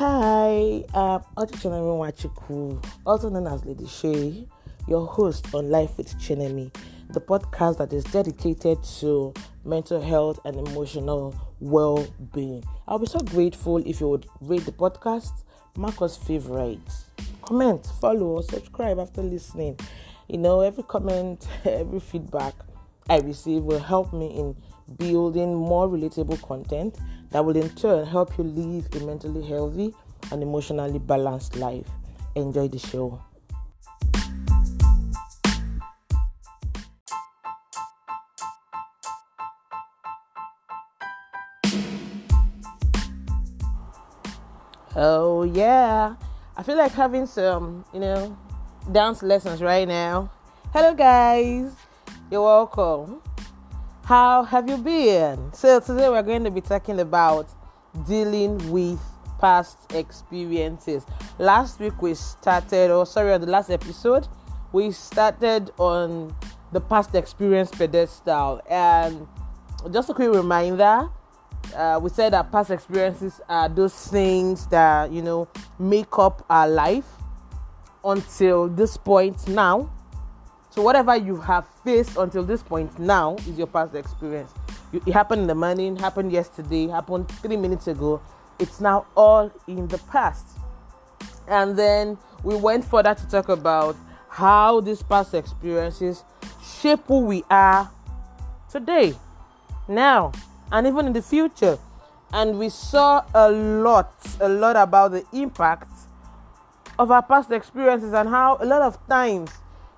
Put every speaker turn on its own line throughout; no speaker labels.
Hi, I'm Oduchenemi Wachiku, also known as Lady Shay, your host on Life with Chenemi, the podcast that is dedicated to mental health and emotional well being. I'll be so grateful if you would rate the podcast, mark us favorites, comment, follow, or subscribe after listening. You know, every comment, every feedback I receive will help me in building more relatable content that will in turn help you live a mentally healthy and emotionally balanced life. Enjoy the show. Oh, yeah. I feel like having some, you know, dance lessons right now. Hello, guys. You're welcome. How have you been? So, today we're going to be talking about dealing with past experiences. Last week we started, or sorry, on the last episode, we started on the past experience pedestal. And just a quick reminder uh, we said that past experiences are those things that, you know, make up our life until this point now so whatever you have faced until this point now is your past experience. It happened in the morning, happened yesterday, happened three minutes ago. It's now all in the past. And then we went further to talk about how these past experiences shape who we are today, now, and even in the future. And we saw a lot, a lot about the impact of our past experiences and how a lot of times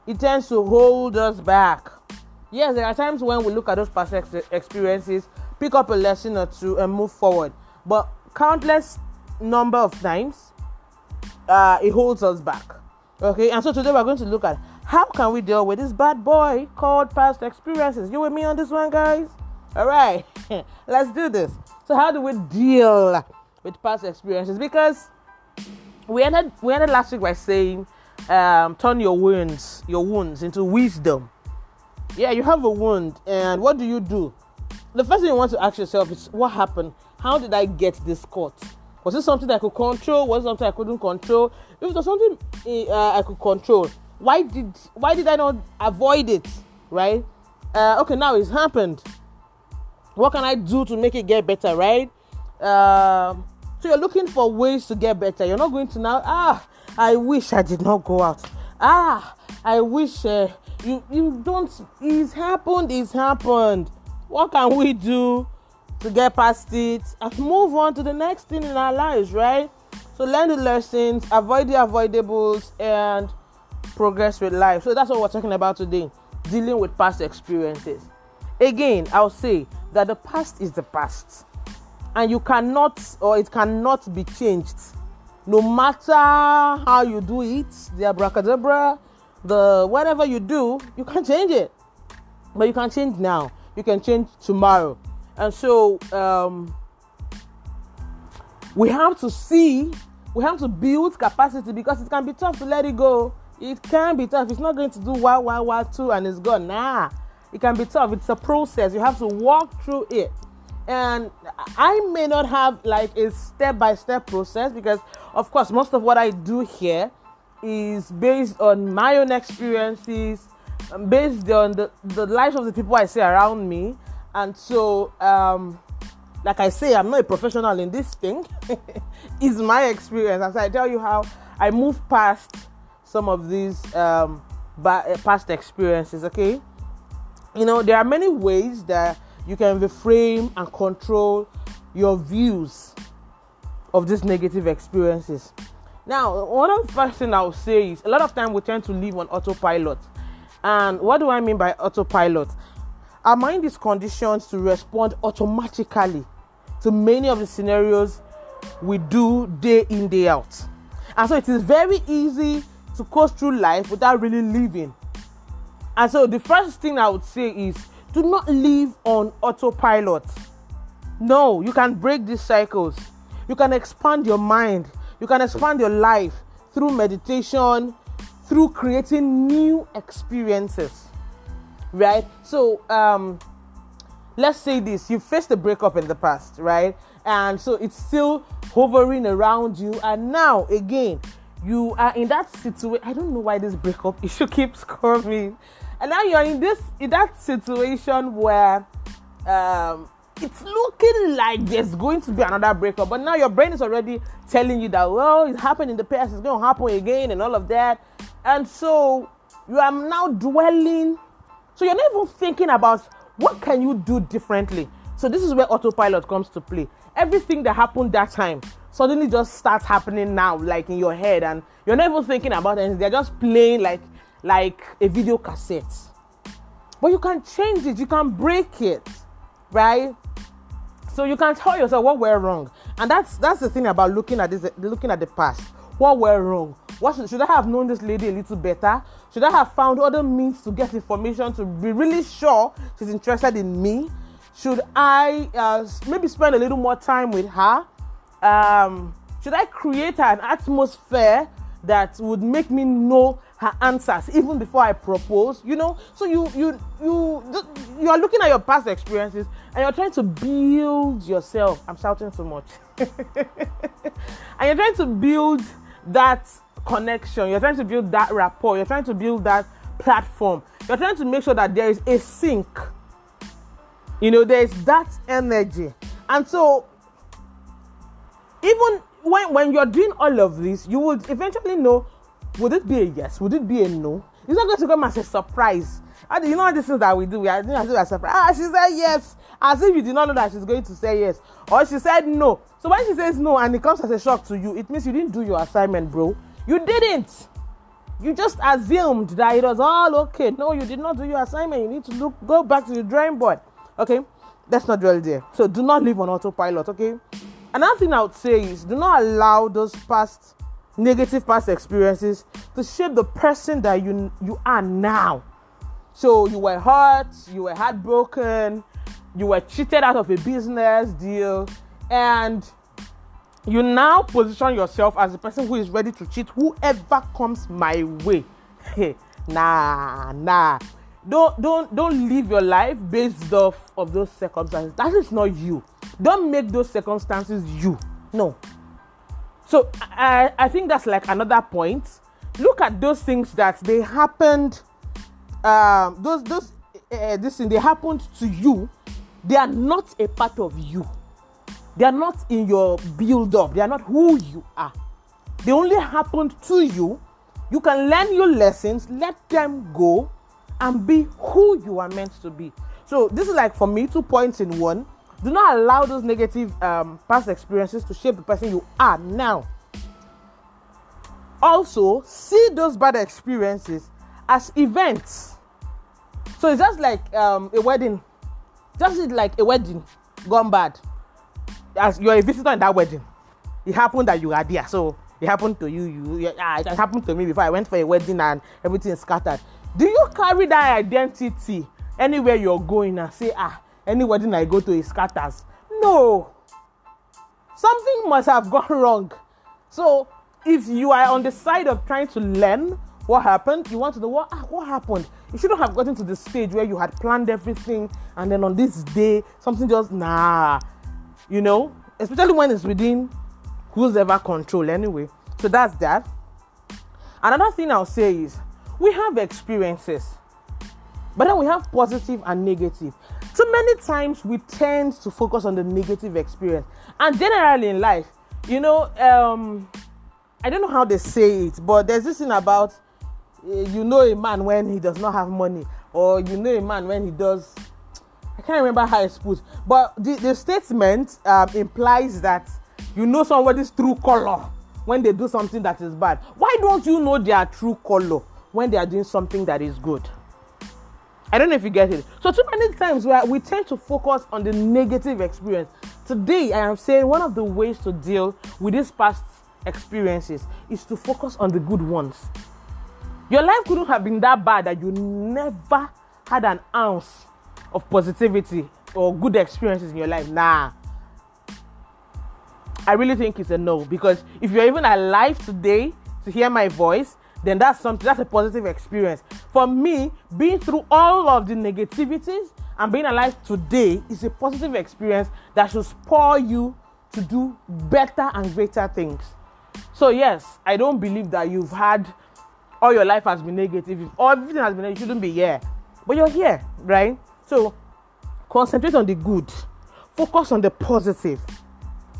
it tends to hold us back. Yes, there are times when we look at those past ex- experiences, pick up a lesson or two, and move forward. But countless number of times, uh, it holds us back. Okay, and so today we're going to look at how can we deal with this bad boy called past experiences. You with me on this one, guys? All right, let's do this. So, how do we deal with past experiences? Because we ended we ended last week by saying um, turn your wounds, your wounds into wisdom. Yeah, you have a wound, and what do you do? The first thing you want to ask yourself is, what happened? How did I get this cut? Was it something I could control? Was it something I couldn't control? If it was something uh, I could control, why did why did I not avoid it? Right? Uh, okay, now it's happened. What can I do to make it get better? Right? Uh, so you're looking for ways to get better. You're not going to now ah I wish I did not go out. Ah, I wish uh, you you don't. It's happened. It's happened. What can we do to get past it and move on to the next thing in our lives, right? So learn the lessons, avoid the avoidables, and progress with life. So that's what we're talking about today: dealing with past experiences. Again, I'll say that the past is the past, and you cannot or it cannot be changed no matter how you do it, the abracadabra, the whatever you do, you can change it. But you can change now. You can change tomorrow. And so um, we have to see, we have to build capacity because it can be tough to let it go. It can be tough. It's not going to do one, one, one, two, and it's gone. Nah, it can be tough. It's a process. You have to walk through it and I may not have like a step by step process because, of course, most of what I do here is based on my own experiences, um, based on the, the lives of the people I see around me. And so, um, like I say, I'm not a professional in this thing, it's my experience. As I tell you how I move past some of these um, past experiences, okay? You know, there are many ways that you can reframe and control your views of these negative experiences. Now, one of the first things I would say is a lot of time we tend to live on autopilot. And what do I mean by autopilot? Our mind is conditioned to respond automatically to many of the scenarios we do day in, day out. And so it is very easy to coast through life without really living. And so the first thing I would say is do not live on autopilot. No, you can break these cycles. You can expand your mind. You can expand your life through meditation, through creating new experiences. Right? So, um, let's say this you faced a breakup in the past, right? And so it's still hovering around you, and now again, you are in that situation. I don't know why this breakup issue keeps coming, and now you're in this in that situation where um, it's looking like there's going to be another breakup, but now your brain is already telling you that well, it happened in the past, it's going to happen again, and all of that, and so you are now dwelling. So you're not even thinking about what can you do differently. So this is where autopilot comes to play. Everything that happened that time suddenly just starts happening now, like in your head, and you're not even thinking about it. They're just playing like like a video cassette. But you can change it, you can break it, right? So you can tell yourself what went wrong, and that's that's the thing about looking at this, looking at the past. What went wrong? What should, should I have known this lady a little better? Should I have found other means to get information to be really sure she's interested in me? Should I uh, maybe spend a little more time with her? Um, should I create an atmosphere that would make me know her answers even before I propose? You know, so you you you you are looking at your past experiences and you're trying to build yourself. I'm shouting so much, and you're trying to build that connection. You're trying to build that rapport. You're trying to build that platform. You're trying to make sure that there is a sync. You know, there is that energy, and so even when when you're doing all of this, you would eventually know would it be a yes? Would it be a no? It's not going to come as a surprise. And you know these things that we do, we are doing as a surprise. Ah, she said yes, as if you did not know that she's going to say yes, or she said no. So when she says no and it comes as a shock to you, it means you didn't do your assignment, bro. You didn't. You just assumed that it was all okay. No, you did not do your assignment. You need to look, go back to the drawing board. Okay, that's not dwell there. So do not live on autopilot. Okay. Another thing I would say is do not allow those past negative past experiences to shape the person that you you are now. So you were hurt, you were heartbroken, you were cheated out of a business deal, and you now position yourself as the person who is ready to cheat whoever comes my way. nah, nah. Don't don't don't live your life based off of those circumstances. That is not you. Don't make those circumstances you. No. So I, I think that's like another point. Look at those things that they happened. Um, those those uh, this thing they happened to you. They are not a part of you. They are not in your build up. They are not who you are. They only happened to you. You can learn your lessons, let them go, and be who you are meant to be. So this is like for me two points in one do not allow those negative um, past experiences to shape the person you are now. Also, see those bad experiences as events. So it's just like um, a wedding, just like a wedding gone bad. As you're a visitor in that wedding, it happened that you are there. So it happened to you. You, you ah, it happened to me before I went for a wedding and everything scattered. Do you carry that identity anywhere you're going and say, ah, any wedding I go to is scatters. No. Something must have gone wrong. So if you are on the side of trying to learn what happened, you want to know what ah, what happened. You shouldn't have gotten to the stage where you had planned everything and then on this day something just nah. You know, especially when it's within who's ever control anyway. So that's that. Another thing I'll say is we have experiences, but then we have positive and negative. So many times we tend to focus on the negative experience, and generally in life, you know, um, I don't know how they say it, but there's this thing about uh, you know a man when he does not have money, or you know a man when he does. I can't remember how it's put, but the, the statement um, implies that you know somebody's true color when they do something that is bad. Why don't you know their true color when they are doing something that is good? I don't know if you get it. So too many times where we tend to focus on the negative experience. Today, I am saying one of the ways to deal with these past experiences is to focus on the good ones. Your life couldn't have been that bad that you never had an ounce of positivity or good experiences in your life. Nah. I really think it's a no because if you're even alive today to hear my voice, then that's something that's a positive experience for me being through all of the negativities and being alive today is a positive experience that should spur you to do better and greater things. So, yes, I don't believe that you've had all your life has been negative. If everything has been, negative, you shouldn't be here. But you're here, right? So, concentrate on the good, focus on the positive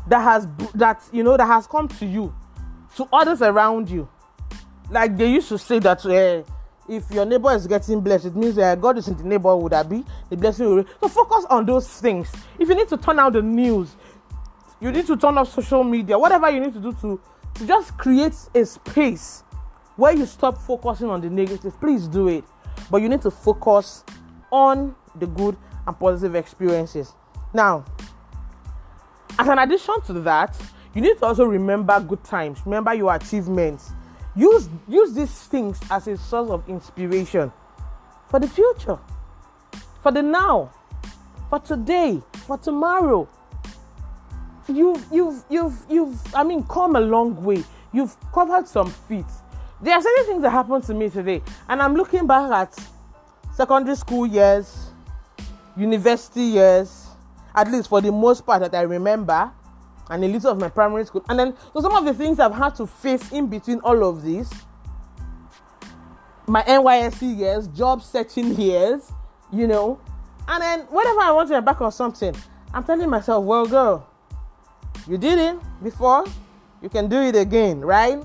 that has that you know that has come to you, to others around you. Like they used to say that uh, if your neighbor is getting blessed, it means uh, God is in the neighborhood. That be the blessing. Will... So focus on those things. If you need to turn out the news, you need to turn off social media. Whatever you need to do to to just create a space where you stop focusing on the negative. Please do it, but you need to focus on the good and positive experiences. Now, as an addition to that, you need to also remember good times. Remember your achievements use use these things as a source of inspiration for the future for the now for today for tomorrow. You've you've you've you've i mean come a long way. You've covered some feet there are certain things that happened to me today and i'm looking back at secondary school years university years at least for the most part that i remember and a little of my primary school. And then, so some of the things I've had to face in between all of this my NYSC years, job searching years, you know, and then whenever I want to back on something, I'm telling myself, well, girl, you did it before, you can do it again, right?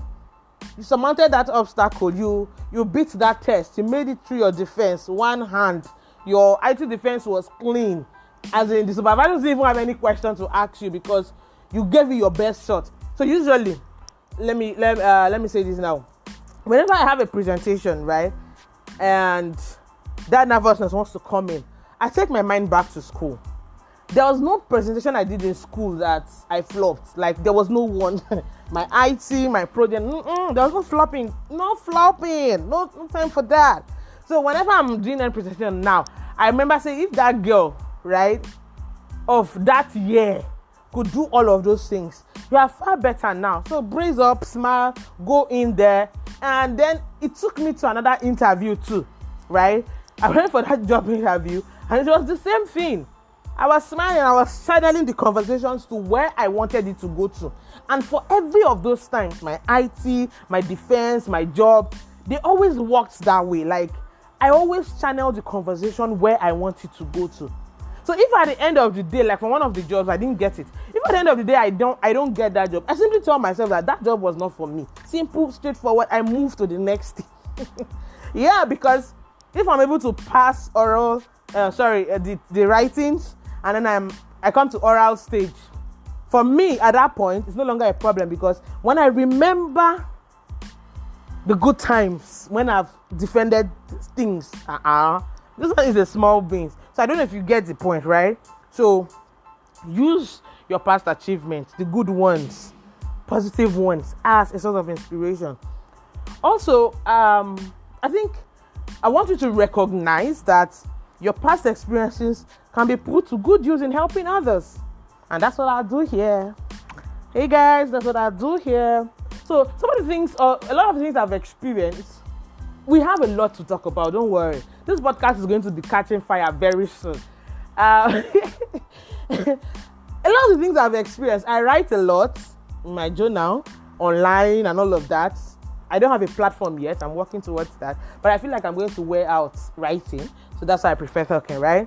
You surmounted that obstacle, you you beat that test, you made it through your defense, one hand. Your IT defense was clean. As in the supervisors didn't even have any question to ask you because you gave it your best shot. So usually, let me let uh, let me say this now. Whenever I have a presentation, right, and that nervousness wants to come in, I take my mind back to school. There was no presentation I did in school that I flopped. Like there was no one. my IT, my project, there was no flopping, no flopping, no, no time for that. So whenever I'm doing a presentation now, I remember saying, if that girl, right, of that year could do all of those things. You are far better now. So brace up, smile, go in there. And then it took me to another interview too, right? I went for that job interview and it was the same thing. I was smiling, I was channeling the conversations to where I wanted it to go to. And for every of those times, my IT, my defense, my job, they always worked that way. Like I always channel the conversation where I want it to go to. So if at the end of the day, like for one of the jobs, I didn't get it. If at the end of the day I don't, I don't get that job, I simply tell myself that that job was not for me. Simple, straightforward. I move to the next. yeah, because if I'm able to pass oral, uh, sorry, uh, the the writings, and then I'm I come to oral stage. For me, at that point, it's no longer a problem because when I remember the good times when I've defended things, uh-uh, this one is a small beans. So I don't know if you get the point, right? So use your past achievements, the good ones, positive ones, as a source of inspiration. Also, um, I think I want you to recognize that your past experiences can be put to good use in helping others. And that's what I do here. Hey guys, that's what I do here. So, some of the things, uh, a lot of things I've experienced we have a lot to talk about. Don't worry. This podcast is going to be catching fire very soon. Uh, a lot of the things I've experienced, I write a lot in my journal, online, and all of that. I don't have a platform yet. I'm working towards that, but I feel like I'm going to wear out writing, so that's why I prefer talking, right?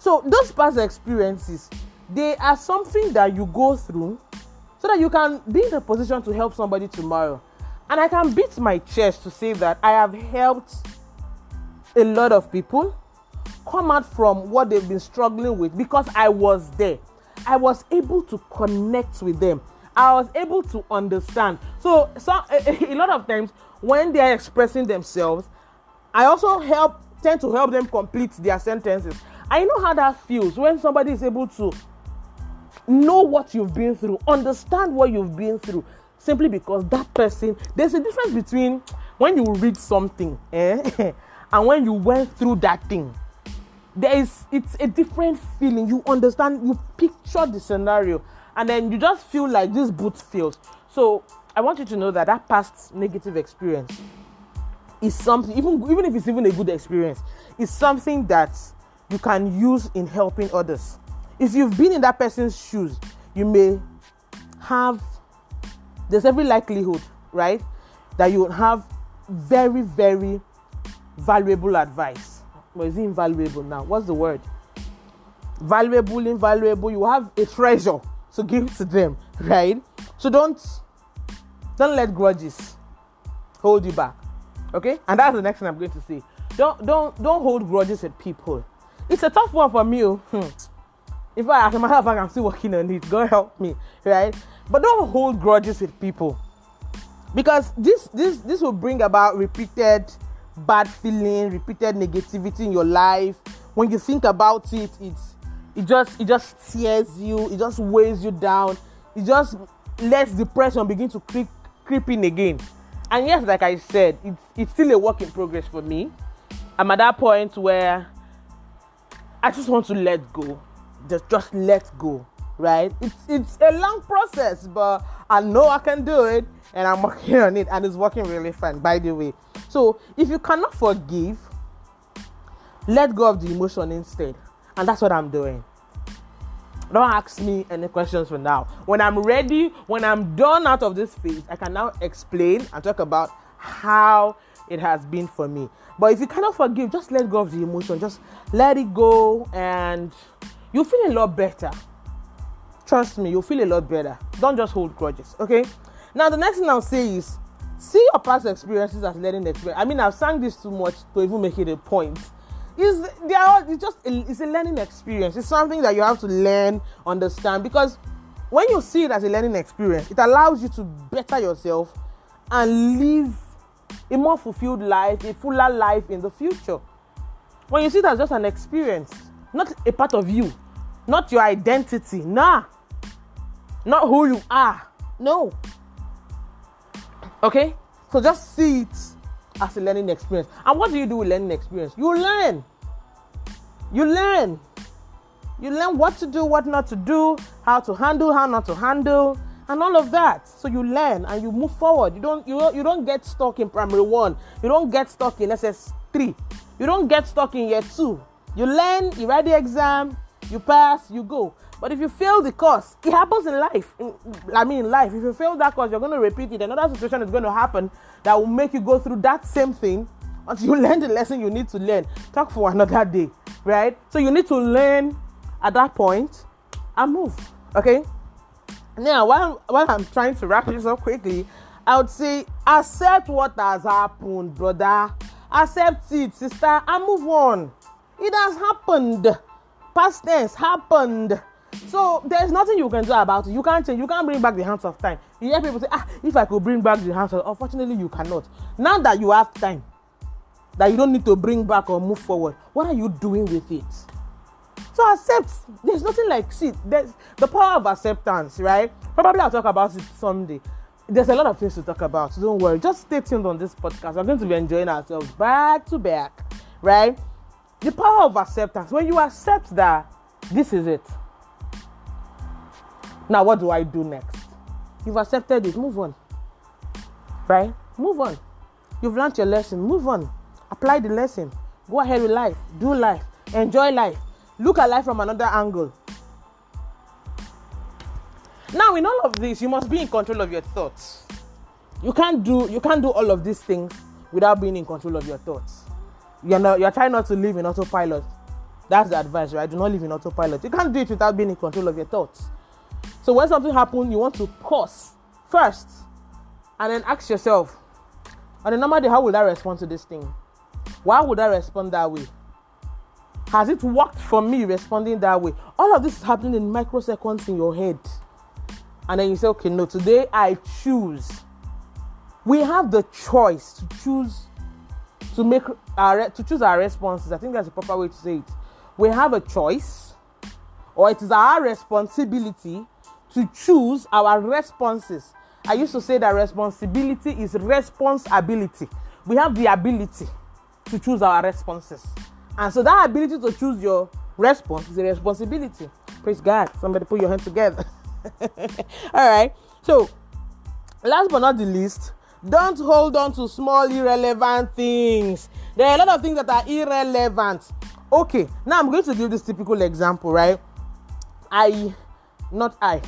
So those past experiences, they are something that you go through so that you can be in a position to help somebody tomorrow. And I can beat my chest to say that I have helped a lot of people come out from what they've been struggling with because I was there. I was able to connect with them. I was able to understand. So, so a, a lot of times when they are expressing themselves, I also help tend to help them complete their sentences. I know how that feels when somebody is able to know what you've been through, understand what you've been through, simply because that person there's a difference between when you read something eh, and when you went through that thing there is it's a different feeling you understand you picture the scenario and then you just feel like this boot feels so i want you to know that that past negative experience is something even even if it's even a good experience is something that you can use in helping others. If you've been in that person's shoes, you may have, there's every likelihood, right, that you would have very, very valuable advice. But is it invaluable now? What's the word? Valuable, invaluable. You have a treasure to give to them, right? So don't don't let grudges hold you back. Okay? And that's the next thing I'm going to say. Don't don't don't hold grudges with people. It's a tough one for me. Oh. Hmm. In fact, as a matter of fact, I'm still working on it. God help me, right? But don't hold grudges with people because this this this will bring about repeated bad feeling, repeated negativity in your life. When you think about it, it's it just it just tears you, it just weighs you down, it just lets depression begin to creep creep in again. And yes, like I said, it's it's still a work in progress for me. I'm at that point where I just want to let go. Just just let go. Right? It's it's a long process, but I know I can do it and I'm working on it and it's working really fine, by the way. So if you cannot forgive, let go of the emotion instead. And that's what I'm doing. Don't ask me any questions for now. When I'm ready, when I'm done out of this phase, I can now explain and talk about how it has been for me. But if you cannot forgive, just let go of the emotion. Just let it go and you'll feel a lot better. Trust me, you'll feel a lot better. Don't just hold grudges, okay? Now, the next thing I'll say is see your past experiences as learning experience. I mean, I've sang this too much to even make it a point. Is they are it's just a, it's a learning experience. It's something that you have to learn, understand because when you see it as a learning experience, it allows you to better yourself and live a more fulfilled life, a fuller life in the future. When you see it as just an experience, not a part of you, not your identity, nah, not who you are, no. Okay, so just see it as a learning experience. And what do you do with learning experience? You learn. You learn. You learn what to do, what not to do, how to handle, how not to handle, and all of that. So you learn and you move forward. You don't you don't, you don't get stuck in primary one. You don't get stuck in SS three. You don't get stuck in year two. You learn, you write the exam, you pass, you go. But if you fail the course, it happens in life. In, I mean, in life, if you fail that course, you're going to repeat it. Another situation is going to happen that will make you go through that same thing until you learn the lesson you need to learn. Talk for another day, right? So you need to learn at that point and move. Okay. Now, while while I'm trying to wrap this up quickly, I would say accept what has happened, brother. Accept it, sister, and move on. It has happened. Past tense happened. So there's nothing you can do about it. You can't change. You can't bring back the hands of time. You hear people say, "Ah, if I could bring back the hands of," unfortunately, you cannot. Now that you have time, that you don't need to bring back or move forward, what are you doing with it? So accept. There's nothing like see. There's the power of acceptance, right? Probably I'll talk about it someday. There's a lot of things to talk about. So don't worry. Just stay tuned on this podcast. We're going to be enjoying ourselves back to back, right? The power of acceptance. When you accept that this is it now, what do I do next? You've accepted it, move on. Right? Move on. You've learned your lesson, move on. Apply the lesson. Go ahead with life, do life, enjoy life, look at life from another angle. Now, in all of this, you must be in control of your thoughts. You can't do you can't do all of these things without being in control of your thoughts. You're not you're trying not to live in autopilot. That's the advice, right? Do not live in autopilot. You can't do it without being in control of your thoughts. So when something happens, you want to pause first and then ask yourself, on a normal day, how would I respond to this thing? Why would I respond that way? Has it worked for me responding that way? All of this is happening in microseconds in your head. And then you say, okay, no, today I choose. We have the choice to choose to make our to choose our responses. I think that's the proper way to say it. We have a choice, or it is our responsibility to choose our responses. I used to say that responsibility is responsibility. We have the ability to choose our responses. And so that ability to choose your response is a responsibility. Praise God. Somebody put your hand together. All right. So, last but not the least, don't hold on to small irrelevant things. There are a lot of things that are irrelevant. Okay, now I'm going to give this typical example, right? I, not I,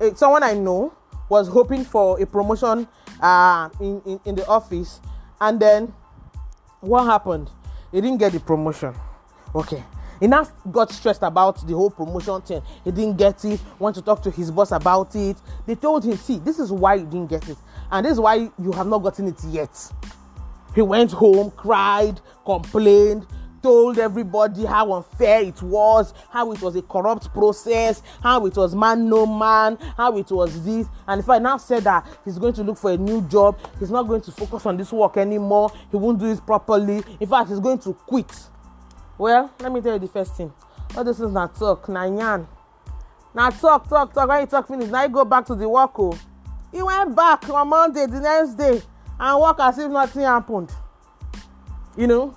eh, someone I know was hoping for a promotion uh, in, in, in the office, and then what happened? He didn't get the promotion. Okay, he now got stressed about the whole promotion thing. He didn't get it, want to talk to his boss about it. They told him, see, this is why you didn't get it, and this is why you have not gotten it yet. He went home, cried, complained, told everybody how unfair it was, how it was a corrupt process, how it was man no man, how it was this. And if I now said that he's going to look for a new job, he's not going to focus on this work anymore, he won't do it properly. In fact, he's going to quit. Well, let me tell you the first thing. All this is not talk, na yan. Now talk, talk, talk. When you talk finish, now you go back to the work. Oh. He went back on Monday, the next day, and work as if nothing happened. You know?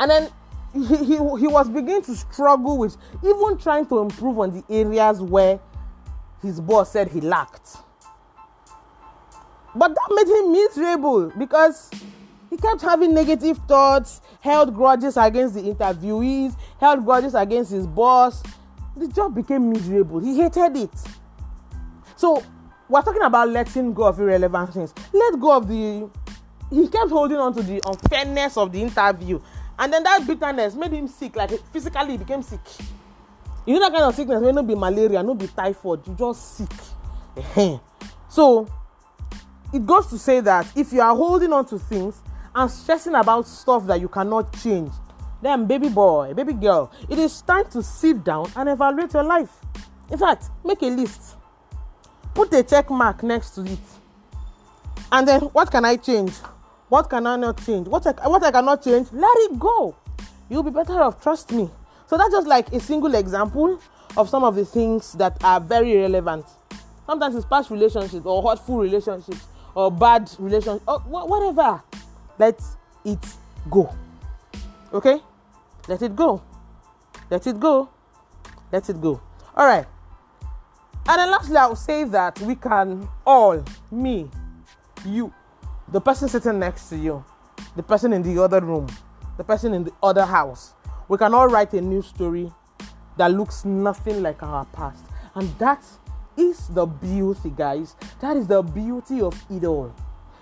And then he, he, he was beginning to struggle with even trying to improve on the areas where his boss said he lacked. But that made him miserable because he kept having negative thoughts, held grudges against the interviewees, held grudges against his boss. The job became miserable. He hated it. So, we're talking about letting go of irrelevant things. Let go of the. He kept holding on to the unfairness of the interview. And then that bitterness made him sick, like physically, he became sick. You know that kind of sickness may not be malaria, not be typhoid, you just sick. so, it goes to say that if you are holding on to things, and stressing about stuff that you cannot change, then, baby boy, baby girl, it is time to sit down and evaluate your life. In fact, make a list, put a check mark next to it, and then what can I change? What can I not change? What I, what I cannot change, let it go. You'll be better off, trust me. So that's just like a single example of some of the things that are very relevant. Sometimes it's past relationships or hurtful relationships or bad relationships or whatever let it go. Okay? Let it go. Let it go. Let it go. All right. And then lastly, I will say that we can all, me, you, the person sitting next to you, the person in the other room, the person in the other house, we can all write a new story that looks nothing like our past. And that is the beauty, guys. That is the beauty of it all.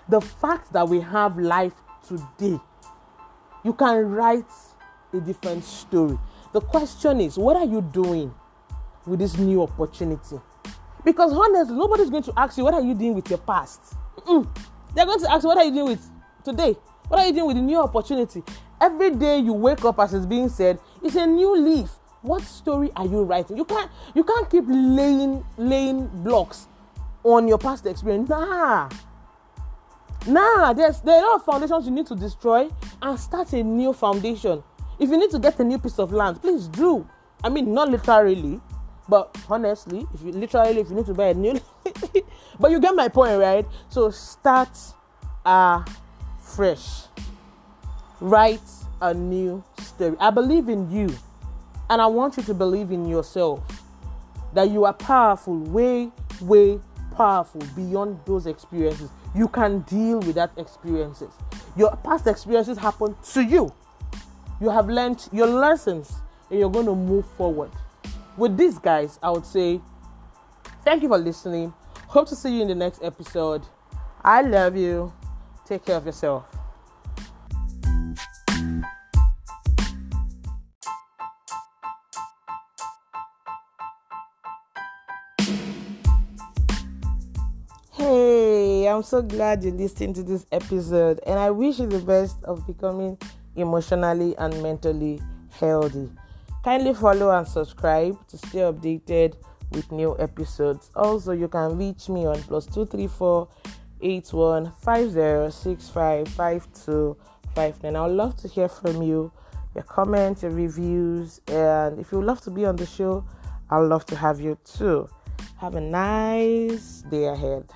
The fact that we have life today, you can write a different story. The question is, what are you doing with this new opportunity? Because honestly, nobody's going to ask you, what are you doing with your past? Mm-mm. They're going to ask you, what are you doing with today? What are you doing with the new opportunity? Every day you wake up, as is being said, it's a new leaf. What story are you writing? You can't you can't keep laying laying blocks on your past experience. Nah, now, there's there are a lot of foundations you need to destroy and start a new foundation. If you need to get a new piece of land, please do. I mean, not literally, but honestly, if you literally, if you need to buy a new, but you get my point, right? So start uh fresh. Write a new story. I believe in you, and I want you to believe in yourself that you are powerful, way, way powerful beyond those experiences you can deal with that experiences. Your past experiences happen to you. You have learned your lessons and you're going to move forward. With these guys, I would say thank you for listening. Hope to see you in the next episode. I love you. Take care of yourself. Hey, I'm so glad you listened to this episode, and I wish you the best of becoming emotionally and mentally healthy. Kindly follow and subscribe to stay updated with new episodes. Also, you can reach me on plus two three four eight one five zero six five five two five nine. I would love to hear from you, your comments, your reviews, and if you would love to be on the show, I'd love to have you too. Have a nice day ahead.